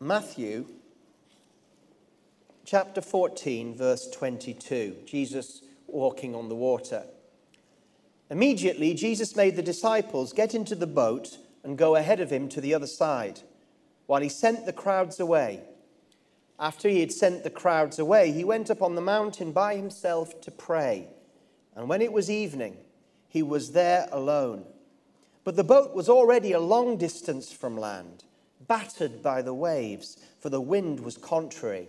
Matthew chapter 14, verse 22, Jesus walking on the water. Immediately, Jesus made the disciples get into the boat and go ahead of him to the other side, while he sent the crowds away. After he had sent the crowds away, he went up on the mountain by himself to pray. And when it was evening, he was there alone. But the boat was already a long distance from land, battered by the waves, for the wind was contrary.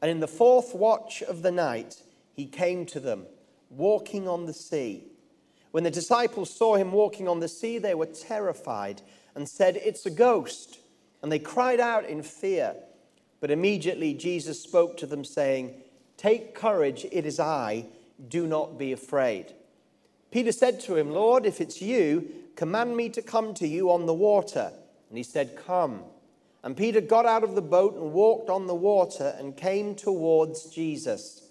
And in the fourth watch of the night, he came to them, walking on the sea. When the disciples saw him walking on the sea, they were terrified and said, It's a ghost. And they cried out in fear. But immediately Jesus spoke to them, saying, Take courage, it is I, do not be afraid. Peter said to him, Lord, if it's you, command me to come to you on the water. And he said, Come. And Peter got out of the boat and walked on the water and came towards Jesus.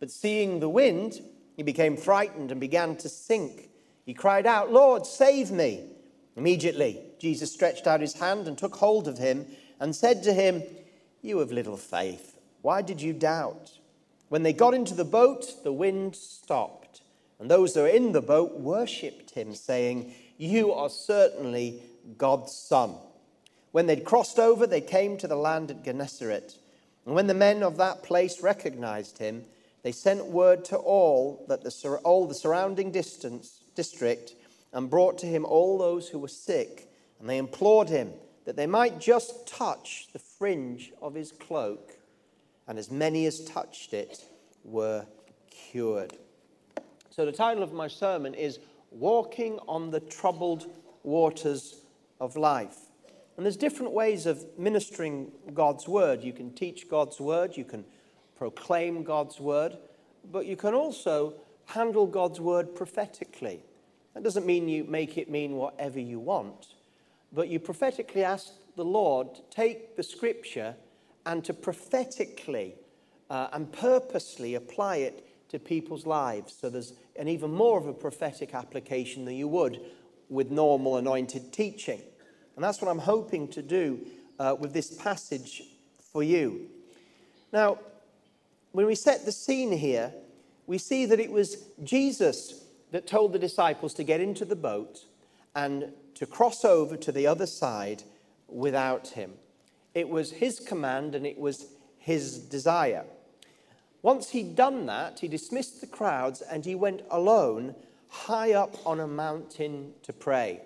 But seeing the wind, he became frightened and began to sink. He cried out, Lord, save me. Immediately, Jesus stretched out his hand and took hold of him and said to him, You have little faith. Why did you doubt? When they got into the boat, the wind stopped. And those who were in the boat worshipped him, saying, You are certainly God's Son. When they'd crossed over, they came to the land at Gennesaret. And when the men of that place recognized him, they sent word to all that the, all the surrounding distance, district and brought to him all those who were sick. And they implored him that they might just touch the fringe of his cloak. And as many as touched it were cured. So, the title of my sermon is Walking on the Troubled Waters of Life. And there's different ways of ministering God's word. You can teach God's word, you can proclaim God's word, but you can also handle God's word prophetically. That doesn't mean you make it mean whatever you want, but you prophetically ask the Lord to take the scripture and to prophetically uh, and purposely apply it to people's lives. So there's an even more of a prophetic application than you would with normal anointed teaching. And that's what I'm hoping to do uh, with this passage for you. Now, when we set the scene here, we see that it was Jesus that told the disciples to get into the boat and to cross over to the other side without him. It was his command and it was his desire. Once he'd done that, he dismissed the crowds and he went alone high up on a mountain to pray.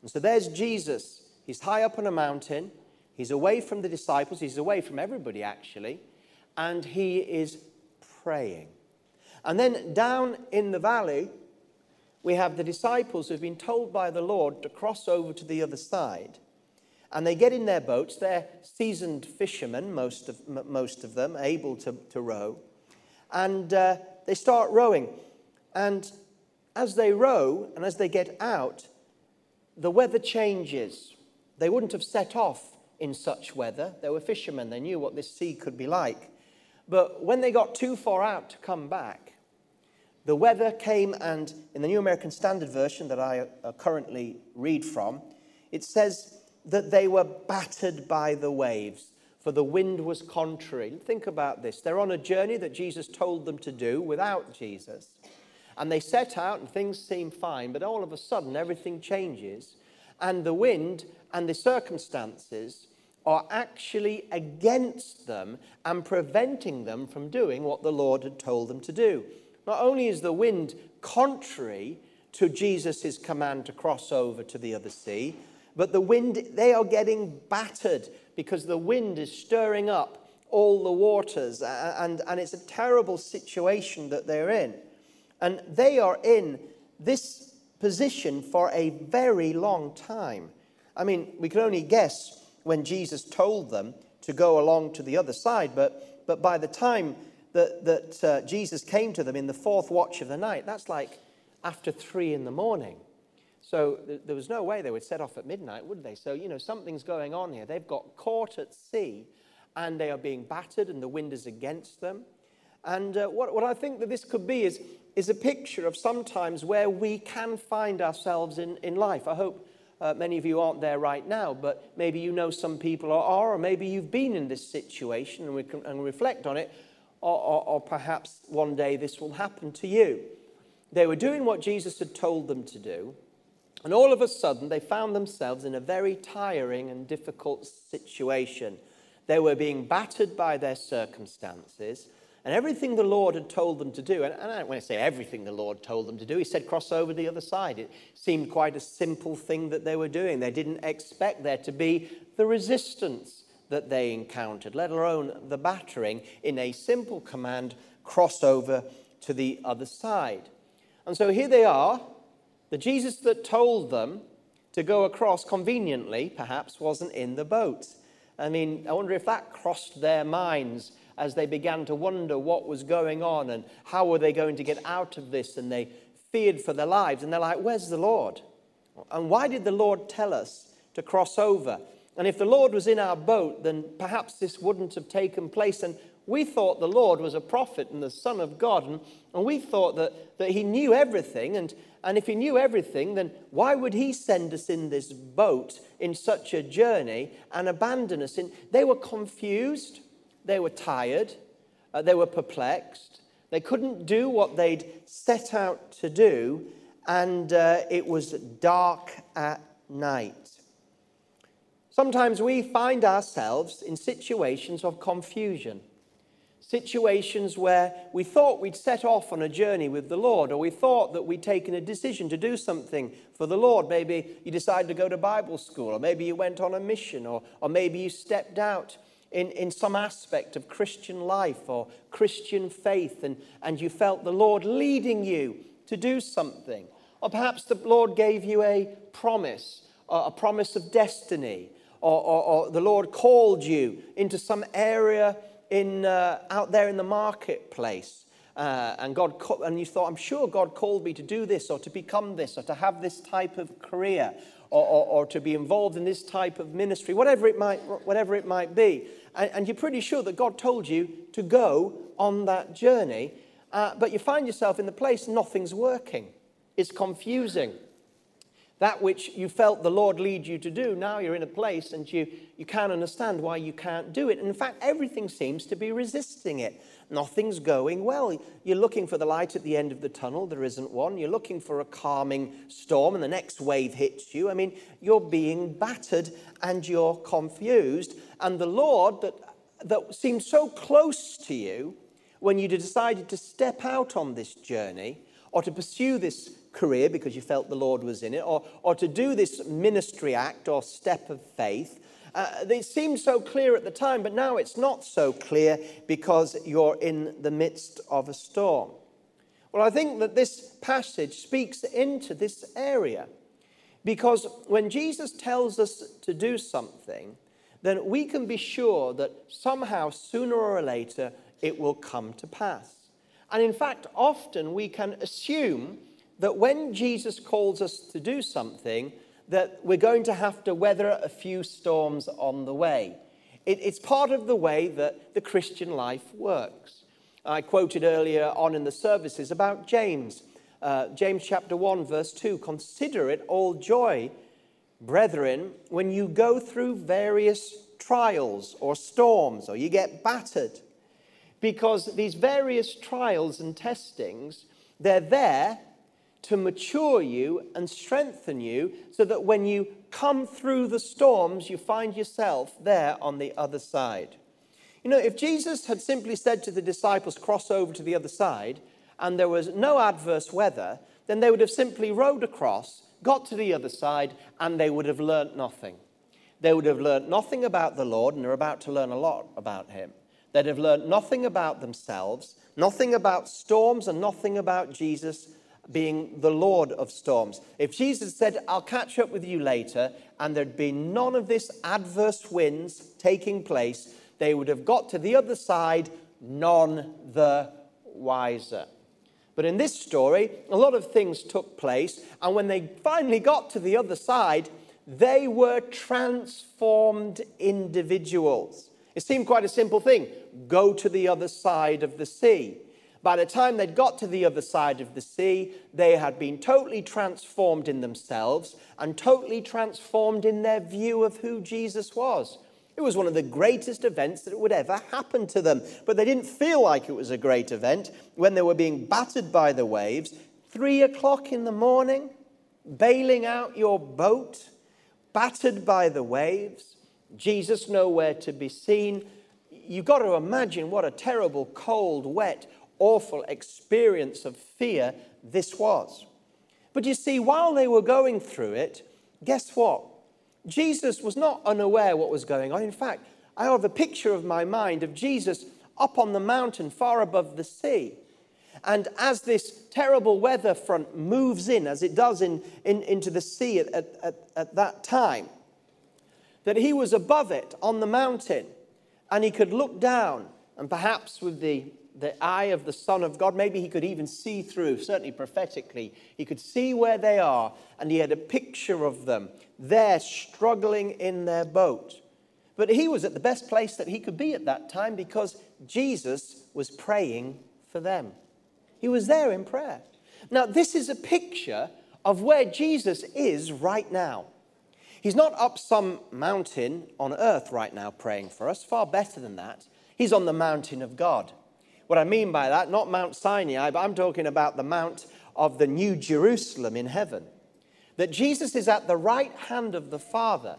And so there's Jesus. He's high up on a mountain. He's away from the disciples. He's away from everybody, actually. And he is praying. And then down in the valley, we have the disciples who've been told by the Lord to cross over to the other side. And they get in their boats. They're seasoned fishermen, most of, most of them, able to, to row. And uh, they start rowing. And as they row and as they get out, the weather changes. They wouldn't have set off in such weather. They were fishermen, they knew what this sea could be like. But when they got too far out to come back, the weather came, and in the New American Standard Version that I uh, currently read from, it says that they were battered by the waves, for the wind was contrary. Think about this. They're on a journey that Jesus told them to do without Jesus. And they set out, and things seem fine, but all of a sudden, everything changes. And the wind and the circumstances are actually against them and preventing them from doing what the Lord had told them to do. Not only is the wind contrary to Jesus' command to cross over to the other sea, but the wind, they are getting battered because the wind is stirring up all the waters, and, and it's a terrible situation that they're in. And they are in this position for a very long time. I mean, we can only guess when Jesus told them to go along to the other side, but, but by the time that, that uh, Jesus came to them in the fourth watch of the night. That's like after three in the morning. So th- there was no way they would set off at midnight, would they? So, you know, something's going on here. They've got caught at sea and they are being battered and the wind is against them. And uh, what, what I think that this could be is, is a picture of sometimes where we can find ourselves in, in life. I hope uh, many of you aren't there right now, but maybe you know some people are, or maybe you've been in this situation and, we can, and reflect on it, or, or, or perhaps one day this will happen to you. They were doing what Jesus had told them to do, and all of a sudden they found themselves in a very tiring and difficult situation. They were being battered by their circumstances. And everything the Lord had told them to do, and, and want to say everything the Lord told them to do, He said, cross over the other side. It seemed quite a simple thing that they were doing. They didn't expect there to be the resistance that they encountered, let alone the battering, in a simple command cross over to the other side. And so here they are. The Jesus that told them to go across conveniently, perhaps, wasn't in the boat. I mean, I wonder if that crossed their minds as they began to wonder what was going on and how were they going to get out of this and they feared for their lives. And they're like where's the lord? And why did the lord tell us to cross over? And if the lord was in our boat then perhaps this wouldn't have taken place. And we thought the lord was a prophet and the son of god and, and we thought that, that he knew everything and, and if he knew everything then why would he send us in this boat in such a journey and abandon us in they were confused they were tired, uh, they were perplexed, they couldn't do what they'd set out to do, and uh, it was dark at night. Sometimes we find ourselves in situations of confusion, situations where we thought we'd set off on a journey with the Lord, or we thought that we'd taken a decision to do something for the Lord. Maybe you decided to go to Bible school, or maybe you went on a mission, or, or maybe you stepped out in, in some aspect of Christian life or Christian faith, and, and you felt the Lord leading you to do something. Or perhaps the Lord gave you a promise, a promise of destiny, or, or, or the Lord called you into some area in, uh, out there in the marketplace. Uh, and God and you thought, I'm sure God called me to do this or to become this or to have this type of career or, or, or, to be involved in this type of ministry, whatever it might, whatever it might be. And, and you're pretty sure that God told you to go on that journey, uh, but you find yourself in the place, nothing's working. It's confusing. That which you felt the Lord lead you to do, now you're in a place and you, you can't understand why you can't do it. And in fact, everything seems to be resisting it. Nothing's going well. You're looking for the light at the end of the tunnel, there isn't one. You're looking for a calming storm, and the next wave hits you. I mean, you're being battered and you're confused. And the Lord, that, that seemed so close to you when you decided to step out on this journey or to pursue this career because you felt the Lord was in it, or, or to do this ministry act or step of faith, uh, it seemed so clear at the time, but now it's not so clear because you're in the midst of a storm. Well, I think that this passage speaks into this area because when Jesus tells us to do something, then we can be sure that somehow, sooner or later, it will come to pass. And in fact, often we can assume that when Jesus calls us to do something, that we're going to have to weather a few storms on the way. It, it's part of the way that the Christian life works. I quoted earlier on in the services about James. Uh, James chapter 1, verse 2 Consider it all joy, brethren, when you go through various trials or storms or you get battered. Because these various trials and testings, they're there to mature you and strengthen you so that when you come through the storms, you find yourself there on the other side. You know, if Jesus had simply said to the disciples, cross over to the other side, and there was no adverse weather, then they would have simply rowed across, got to the other side, and they would have learnt nothing. They would have learnt nothing about the Lord, and they're about to learn a lot about Him. They'd have learnt nothing about themselves, nothing about storms, and nothing about Jesus being the Lord of storms. If Jesus said, I'll catch up with you later, and there'd been none of this adverse winds taking place, they would have got to the other side none the wiser. But in this story, a lot of things took place, and when they finally got to the other side, they were transformed individuals. It seemed quite a simple thing go to the other side of the sea. By the time they'd got to the other side of the sea, they had been totally transformed in themselves and totally transformed in their view of who Jesus was. It was one of the greatest events that would ever happen to them. But they didn't feel like it was a great event when they were being battered by the waves. Three o'clock in the morning, bailing out your boat, battered by the waves, Jesus nowhere to be seen. You've got to imagine what a terrible, cold, wet, awful experience of fear this was. But you see, while they were going through it, guess what? Jesus was not unaware what was going on. In fact, I have a picture of my mind of Jesus up on the mountain far above the sea. And as this terrible weather front moves in, as it does in, in, into the sea at, at, at that time, that he was above it on the mountain and he could look down and perhaps with the, the eye of the Son of God, maybe he could even see through, certainly prophetically, he could see where they are and he had a picture of them there struggling in their boat. But he was at the best place that he could be at that time because Jesus was praying for them. He was there in prayer. Now, this is a picture of where Jesus is right now. He's not up some mountain on earth right now praying for us, far better than that. He's on the mountain of God. What I mean by that, not Mount Sinai, but I'm talking about the Mount of the New Jerusalem in heaven that Jesus is at the right hand of the Father.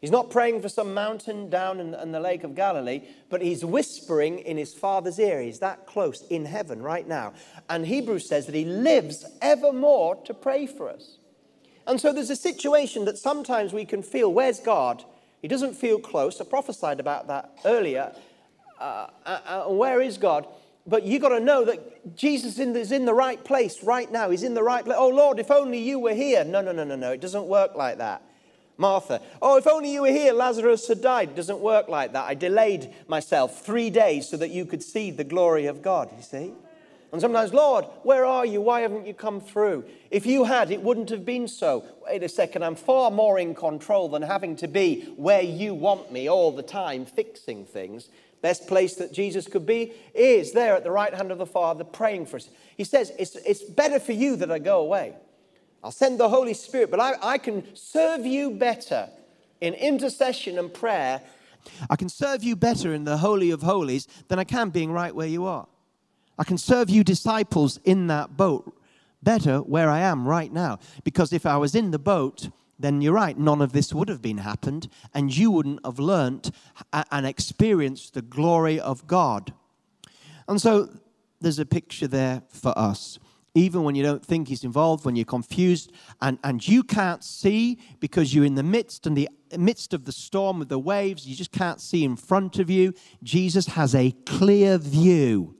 He's not praying for some mountain down in, in, the Lake of Galilee, but he's whispering in his Father's ear. He's that close in heaven right now. And Hebrews says that he lives evermore to pray for us. And so there's a situation that sometimes we can feel where's God? He doesn't feel close. I prophesied about that earlier. Uh, uh, uh where is God? but you got to know that Jesus is in the right place right now. He's in the right place. Oh, Lord, if only you were here. No, no, no, no, no. It doesn't work like that. Martha, oh, if only you were here, Lazarus had died. It doesn't work like that. I delayed myself three days so that you could see the glory of God, you see? And sometimes, Lord, where are you? Why haven't you come through? If you had, it wouldn't have been so. Wait a second, I'm far more in control than having to be where you want me all the time, fixing things. Best place that Jesus could be is there at the right hand of the Father praying for us. He says, It's, it's better for you that I go away. I'll send the Holy Spirit, but I, I can serve you better in intercession and prayer. I can serve you better in the Holy of Holies than I can being right where you are. I can serve you disciples in that boat better where I am right now. Because if I was in the boat, then you're right, none of this would have been happened, and you wouldn't have learnt and experienced the glory of God. And so there's a picture there for us. Even when you don't think he's involved, when you're confused and, and you can't see because you're in the midst and the midst of the storm with the waves, you just can't see in front of you. Jesus has a clear view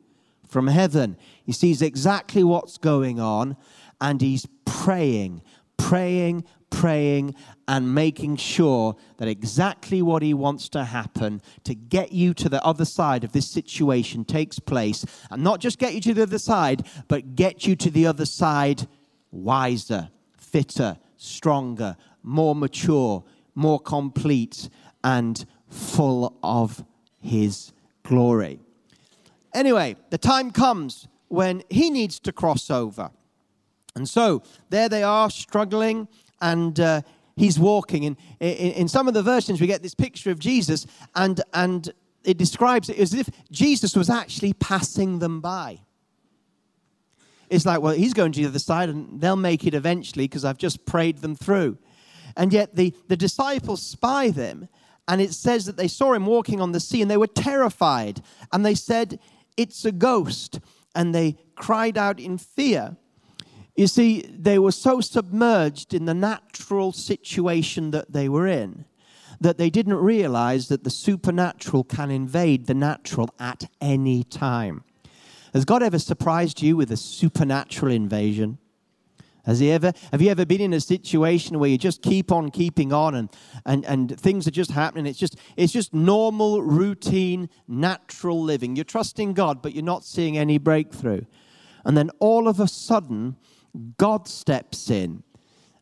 from heaven. He sees exactly what's going on and he's praying, praying, praying and making sure that exactly what he wants to happen to get you to the other side of this situation takes place. And not just get you to the other side, but get you to the other side wiser, fitter, stronger, more mature, more complete, and full of his glory. Anyway, the time comes when he needs to cross over. And so there they are struggling and uh, he's walking. And in, in some of the versions, we get this picture of Jesus, and, and it describes it as if Jesus was actually passing them by. It's like, well, he's going to the other side, and they'll make it eventually because I've just prayed them through. And yet the, the disciples spy them, and it says that they saw him walking on the sea, and they were terrified. And they said, It's a ghost. And they cried out in fear. You see, they were so submerged in the natural situation that they were in that they didn't realize that the supernatural can invade the natural at any time. Has God ever surprised you with a supernatural invasion? Has he ever have you ever been in a situation where you just keep on keeping on and, and, and things are just happening? It's just it's just normal, routine, natural living. You're trusting God, but you're not seeing any breakthrough. And then all of a sudden, God steps in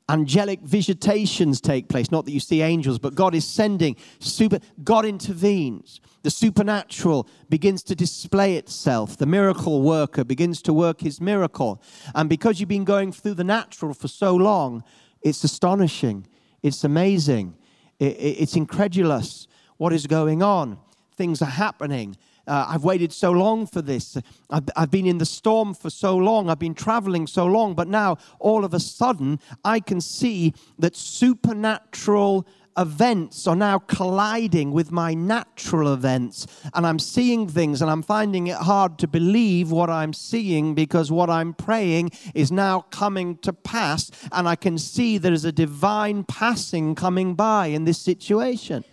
angelic visitations take place. Not that you see angels, but God is sending super, God intervenes. The supernatural begins to display itself. The miracle worker begins to work his miracle. And because you've been going through the natural for so long, it's astonishing. It's amazing. It's incredulous what is going on. Things are happening. Uh, I've waited so long for this. I've, I've been in the storm for so long. I've been traveling so long. But now, all of a sudden, I can see that supernatural events are now colliding with my natural events. And I'm seeing things and I'm finding it hard to believe what I'm seeing because what I'm praying is now coming to pass. And I can see there is a divine passing coming by in this situation.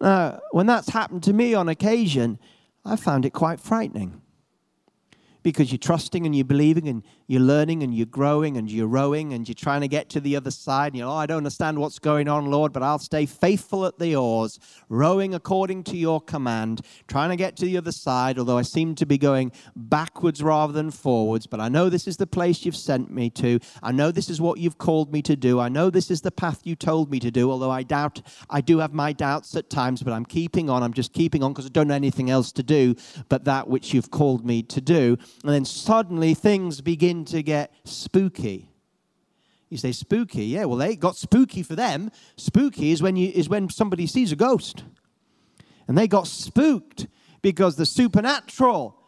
Now, when that's happened to me on occasion, I found it quite frightening. Because you're trusting and you're believing and you're learning and you're growing and you're rowing and you're trying to get to the other side. And you're, oh, I don't understand what's going on, Lord, but I'll stay faithful at the oars, rowing according to your command, trying to get to the other side, although I seem to be going backwards rather than forwards. But I know this is the place you've sent me to. I know this is what you've called me to do. I know this is the path you told me to do, although I doubt, I do have my doubts at times, but I'm keeping on. I'm just keeping on because I don't know anything else to do but that which you've called me to do. And then suddenly things begin to get spooky. You say spooky, yeah. Well, they got spooky for them. Spooky is when you is when somebody sees a ghost, and they got spooked because the supernatural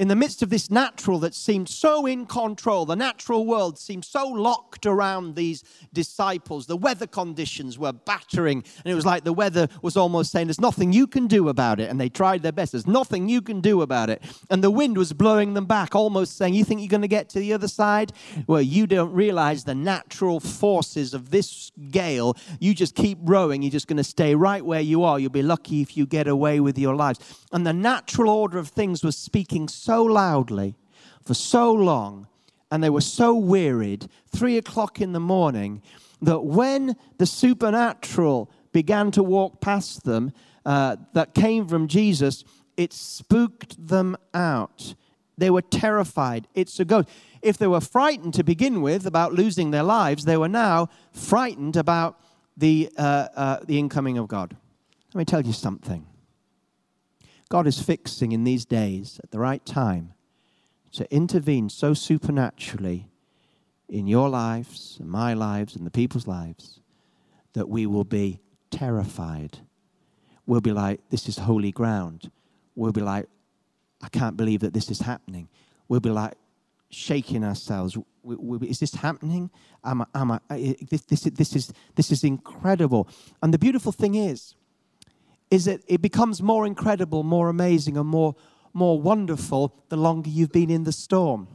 in the midst of this natural that seemed so in control, the natural world seemed so locked around these disciples. The weather conditions were battering, and it was like the weather was almost saying, There's nothing you can do about it. And they tried their best. There's nothing you can do about it. And the wind was blowing them back, almost saying, You think you're going to get to the other side? Well, you don't realize the natural forces of this gale. You just keep rowing. You're just going to stay right where you are. You'll be lucky if you get away with your lives. And the natural order of things was speaking so so loudly for so long and they were so wearied, three o'clock in the morning, that when the supernatural began to walk past them uh, that came from Jesus, it spooked them out. They were terrified. It's a ghost. If they were frightened to begin with about losing their lives, they were now frightened about the, uh, uh, the incoming of God. Let me tell you something. God is fixing in these days at the right time to intervene so supernaturally in your lives and my lives and the people's lives that we will be terrified. We'll be like, this is holy ground. We'll be like, I can't believe that this is happening. We'll be like shaking ourselves. Is this happening? Am I, am I, this, this, this, is, this is incredible. And the beautiful thing is, is that it becomes more incredible, more amazing, and more, more wonderful the longer you've been in the storm.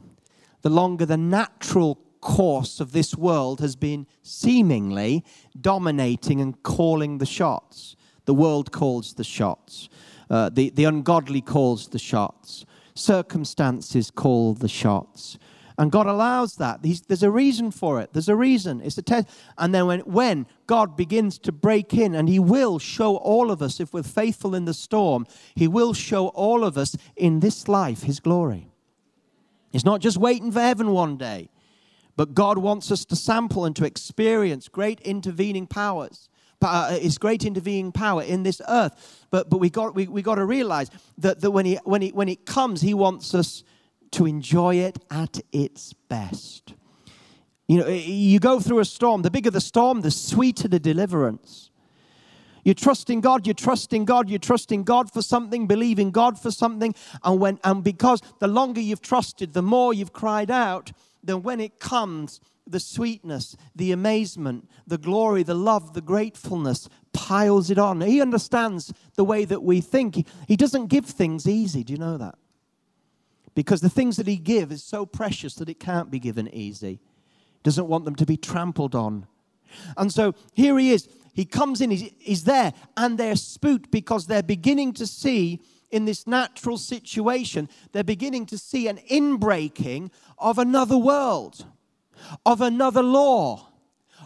The longer the natural course of this world has been seemingly dominating and calling the shots. The world calls the shots, uh, the, the ungodly calls the shots, circumstances call the shots. And God allows that. He's, there's a reason for it. There's a reason. It's a test. And then when, when God begins to break in, and He will show all of us, if we're faithful in the storm, He will show all of us in this life His glory. He's not just waiting for heaven one day, but God wants us to sample and to experience great intervening powers. Uh, his great intervening power in this earth. But, but we got, we, we got to realize that, that when, he, when, he, when it comes, he wants us to enjoy it at its best. You know, you go through a storm, the bigger the storm, the sweeter the deliverance. You're trusting God, you're trusting God, you're trusting God for something, believing God for something. And when and because the longer you've trusted, the more you've cried out, then when it comes, the sweetness, the amazement, the glory, the love, the gratefulness piles it on. He understands the way that we think. He doesn't give things easy. Do you know that? Because the things that he gives is so precious that it can't be given easy. Doesn't want them to be trampled on. And so here he is. He comes in, he's, he's there, and they're spooked because they're beginning to see in this natural situation, they're beginning to see an inbreaking of another world, of another law,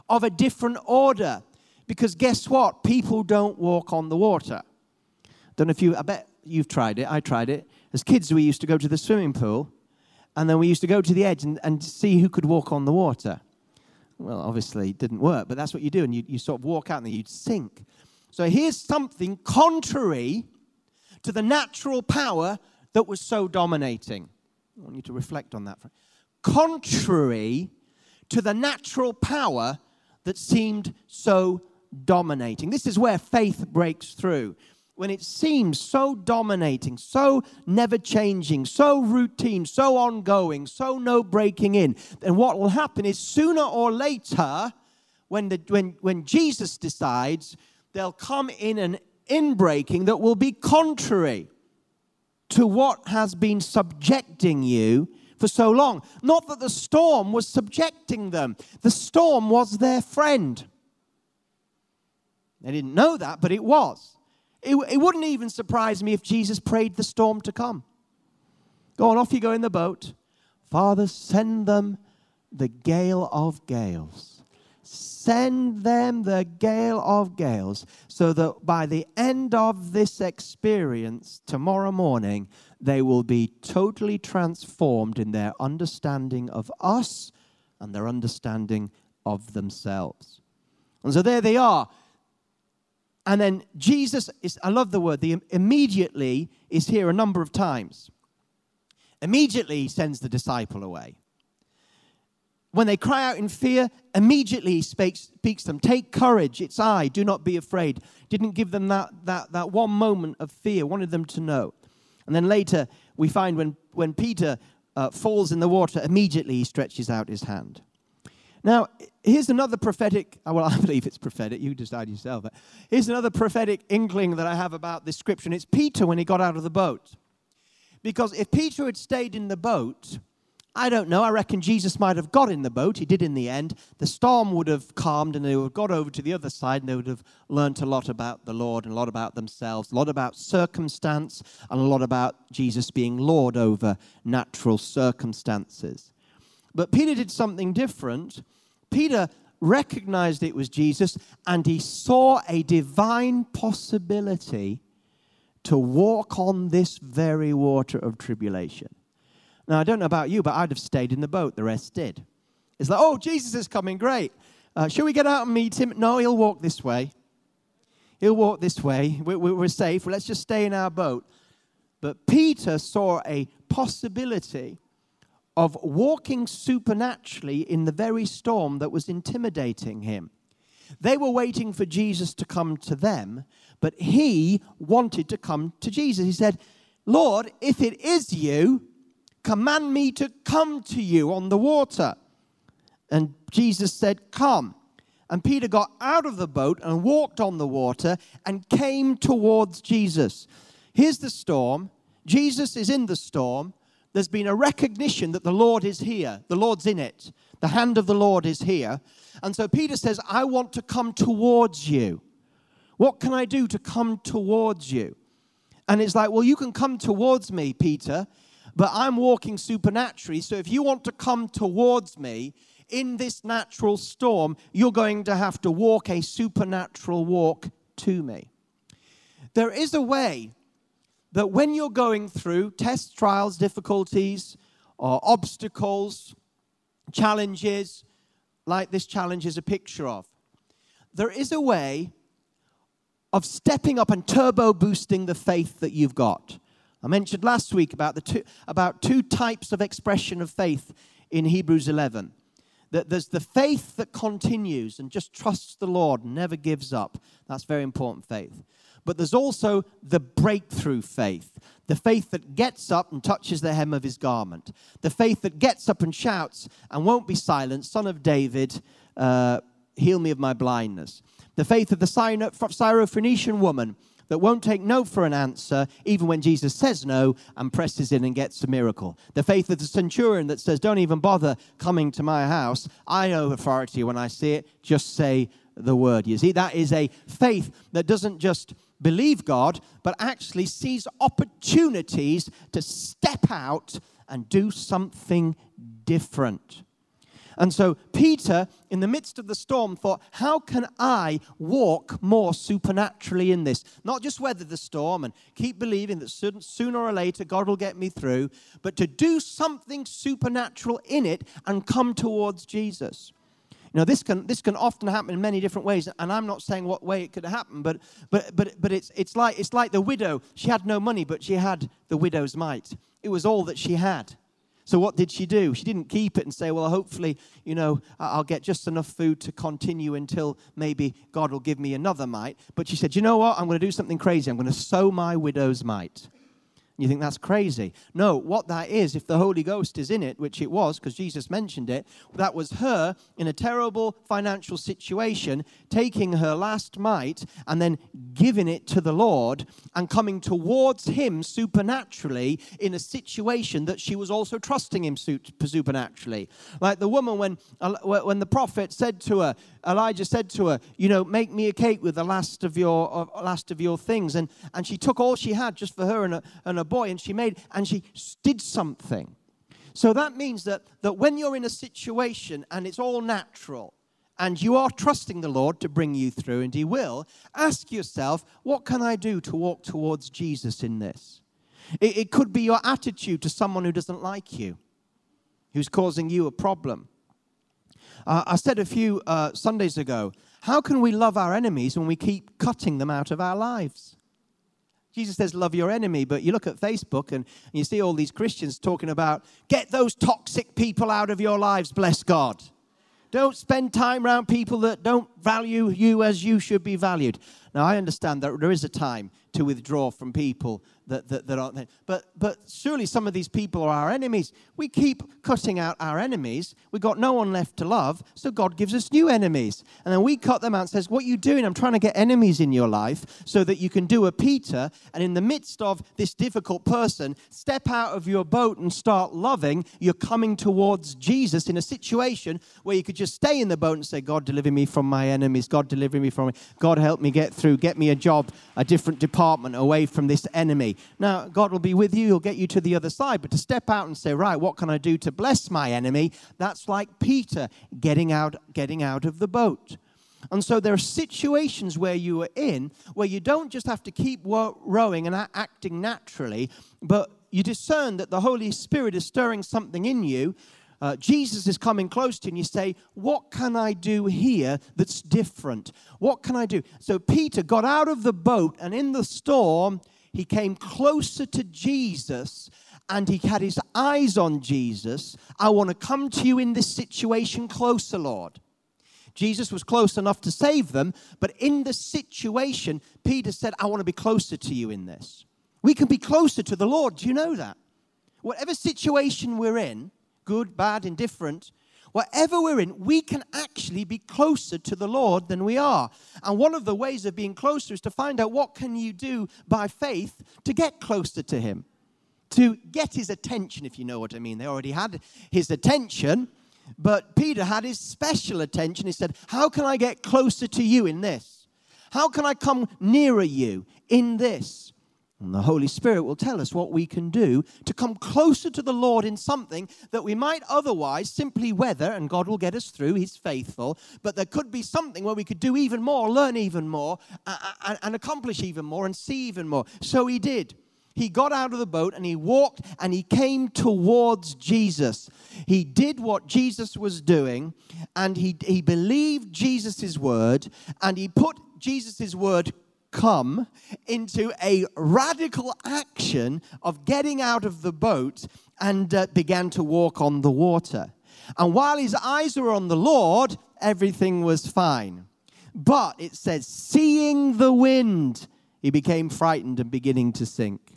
of a different order. Because guess what? People don't walk on the water. Don't know if you, I bet you've tried it, I tried it. As kids, we used to go to the swimming pool and then we used to go to the edge and, and see who could walk on the water. Well, obviously, it didn't work, but that's what you do. And you, you sort of walk out and you'd sink. So here's something contrary to the natural power that was so dominating. I want you to reflect on that. Contrary to the natural power that seemed so dominating. This is where faith breaks through. When it seems so dominating, so never changing, so routine, so ongoing, so no breaking in, then what will happen is sooner or later, when, the, when, when Jesus decides, there'll come in an inbreaking that will be contrary to what has been subjecting you for so long. Not that the storm was subjecting them, the storm was their friend. They didn't know that, but it was. It, it wouldn't even surprise me if Jesus prayed the storm to come. Go on, off you go in the boat. Father, send them the gale of gales. Send them the gale of gales so that by the end of this experience, tomorrow morning, they will be totally transformed in their understanding of us and their understanding of themselves. And so there they are. And then Jesus is, I love the word, the immediately is here a number of times. Immediately he sends the disciple away. When they cry out in fear, immediately he speaks, speaks them. Take courage, it's I, do not be afraid. Didn't give them that, that, that one moment of fear, wanted them to know. And then later, we find when, when Peter uh, falls in the water, immediately he stretches out his hand. Now, here's another prophetic, uh, well, I believe it's prophetic, you decide yourself. Here's another prophetic inkling that I have about this scripture, and it's Peter when he got out of the boat. Because if Peter had stayed in the boat, I don't know. I reckon Jesus might have got in the boat. He did in the end. The storm would have calmed and they would have got over to the other side and they would have learnt a lot about the Lord and a lot about themselves, a lot about circumstance, and a lot about Jesus being Lord over natural circumstances. But Peter did something different. Peter recognized it was Jesus and he saw a divine possibility to walk on this very water of tribulation. Now, I don't know about you, but I'd have stayed in the boat. The rest did. It's like, oh, Jesus is coming. Great. Uh, shall we get out and meet him? No, he'll walk this way. He'll walk this way. We're, we're safe. Let's just stay in our boat. But Peter saw a possibility of walking supernaturally in the very storm that was intimidating him. They were waiting for Jesus to come to them, but he wanted to come to Jesus. He said, Lord, if it is you, Command me to come to you on the water. And Jesus said, Come. And Peter got out of the boat and walked on the water and came towards Jesus. Here's the storm. Jesus is in the storm. There's been a recognition that the Lord is here. The Lord's in it. The hand of the Lord is here. And so Peter says, I want to come towards you. What can I do to come towards you? And it's like, well, you can come towards me, Peter, but I'm walking supernaturally. So if you want to come towards me in this natural storm, you're going to have to walk a supernatural walk to me. There is a way that when you're going through tests, trials, difficulties, or obstacles, challenges, like this challenge is a picture of, there is a way of stepping up and turbo boosting the faith that you've got. I mentioned last week about, the two, about two types of expression of faith in Hebrews 11. That there's the faith that continues and just trusts the Lord, never gives up. That's very important faith. But there's also the breakthrough faith, the faith that gets up and touches the hem of his garment, the faith that gets up and shouts and won't be silent, Son of David, uh, heal me of my blindness. The faith of the Syrophoenician woman that won't take no for an answer, even when Jesus says no and presses in and gets a miracle. The faith of the centurion that says, Don't even bother coming to my house. I know authority when I see it. Just say the word. You see, that is a faith that doesn't just believe God, but actually sees opportunities to step out and do something different. And so Peter, in the midst of the storm, thought, How can I walk more supernaturally in this? Not just weather the storm and keep believing that sooner or later God will get me through, but to do something supernatural in it and come towards Jesus. You know, this can, this can often happen in many different ways, and I'm not saying what way it could happen, but, but, but, but it's, it's, like, it's like the widow. She had no money, but she had the widow's mite. It was all that she had. So what did she do? She didn't keep it and say, well, hopefully, you know, I'll get just enough food to continue until maybe God will give me another mite. But she said, you know what? I'm going to do something crazy. I'm going to sow my widow's mite. You think that's crazy. No, what that is, if the Holy Ghost is in it, which it was because Jesus mentioned it, that was her in a terrible financial situation, taking her last mite and then giving it to the Lord and coming towards Him supernaturally in a situation that she was also trusting Him supernaturally. Like the woman, when, when the prophet said to her, Elijah said to her, You know, make me a cake with the last of your, last of your things. And, and she took all she had just for her and a, and a boy, and she made, and she did something. So that means that, that when you're in a situation and it's all natural, and you are trusting the Lord to bring you through, and He will, ask yourself, what can I do to walk towards Jesus in this? It, it could be your attitude to someone who doesn't like you, who's causing you a problem. Uh, I said a few uh, Sundays ago, how can we love our enemies when we keep cutting them out of our lives? Jesus says, Love your enemy. But you look at Facebook and, you see all these Christians talking about, Get those toxic people out of your lives, bless God. Don't spend time around people that don't value you as you should be valued. Now, I understand that there is a time to withdraw from people that, that, that aren't there. But, but surely some of these people are our enemies. We keep cutting out our enemies. We've got no one left to love, so God gives us new enemies. And then we cut them out and says, what are you doing? I'm trying to get enemies in your life so that you can do a Peter. And in the midst of this difficult person, step out of your boat and start loving. You're coming towards Jesus in a situation where you could just stay in the boat and say, God, deliver me from my enemies. God, deliver me from God, help me get through. Get me a job, a different department away from this enemy. Now, God will be with you, He'll get you to the other side. But to step out and say, right, what can I do to bless my enemy? That's like Peter getting out, getting out of the boat. And so there are situations where you are in where you don't just have to keep rowing and acting naturally, but you discern that the Holy Spirit is stirring something in you. Uh, Jesus is coming close to you, and you say, What can I do here that's different? What can I do? So Peter got out of the boat, and in the storm, he came closer to Jesus and he had his eyes on Jesus. I want to come to you in this situation closer, Lord. Jesus was close enough to save them, but in the situation, Peter said, I want to be closer to you in this. We can be closer to the Lord. Do you know that? Whatever situation we're in, good, bad, indifferent, whatever we're in, we can actually be closer to the Lord than we are. And one of the ways of being closer is to find out what can you do by faith to get closer to him. To get his attention, if you know what I mean. They already had his attention, but Peter had his special attention. He said, How can I get closer to you in this? How can I come nearer you in this? And the Holy Spirit will tell us what we can do to come closer to the Lord in something that we might otherwise simply weather, and God will get us through. He's faithful. But there could be something where we could do even more, learn even more, and, and accomplish even more, and see even more. So he did. He got out of the boat and he walked and he came towards Jesus. He did what Jesus was doing and he, he believed Jesus' word and he put Jesus' word come into a radical action of getting out of the boat and uh, began to walk on the water. And while his eyes were on the Lord, everything was fine. But it says, seeing the wind, he became frightened and beginning to sink.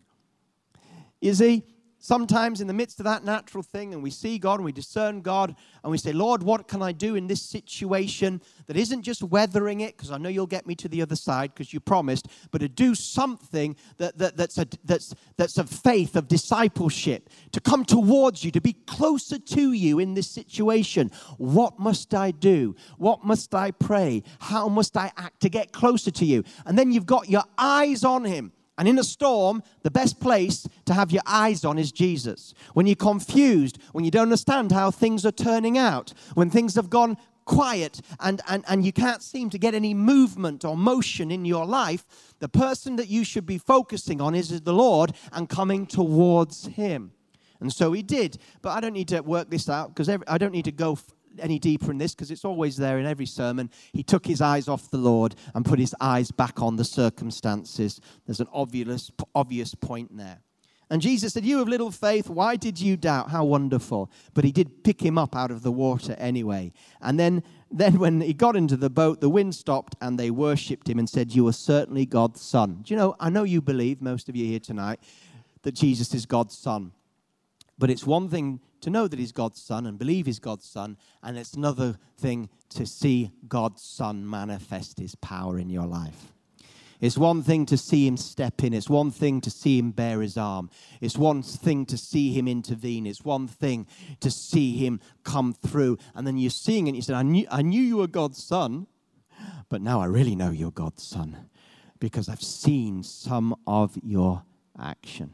You see, sometimes in the midst of that natural thing, and we see God and we discern God, and we say, Lord, what can I do in this situation that isn't just weathering it, because I know you'll get me to the other side because you promised, but to do something that, that, that's, a, that's, that's of faith, of discipleship, to come towards you, to be closer to you in this situation. What must I do? What must I pray? How must I act to get closer to you? And then you've got your eyes on Him. And in a storm, the best place to have your eyes on is Jesus. When you're confused, when you don't understand how things are turning out, when things have gone quiet and, and, and you can't seem to get any movement or motion in your life, the person that you should be focusing on is the Lord and coming towards Him. And so he did. But I don't need to work this out because I don't need to go any deeper in this because it's always there in every sermon. He took his eyes off the Lord and put his eyes back on the circumstances. There's an obvious, obvious point there. And Jesus said, You have little faith, why did you doubt? How wonderful. But he did pick him up out of the water anyway. And then, then when he got into the boat, the wind stopped and they worshipped him and said, You are certainly God's son. Do you know, I know you believe, most of you here tonight, that Jesus is God's son. But it's one thing to know that he's God's son and believe he's God's son, and it's another thing to see God's son manifest his power in your life. It's one thing to see him step in. It's one thing to see him bare his arm. It's one thing to see him intervene. It's one thing to see him come through. And then you're seeing it and you said, I knew, I knew you were God's son, but now I really know you're God's son because I've seen some of your action.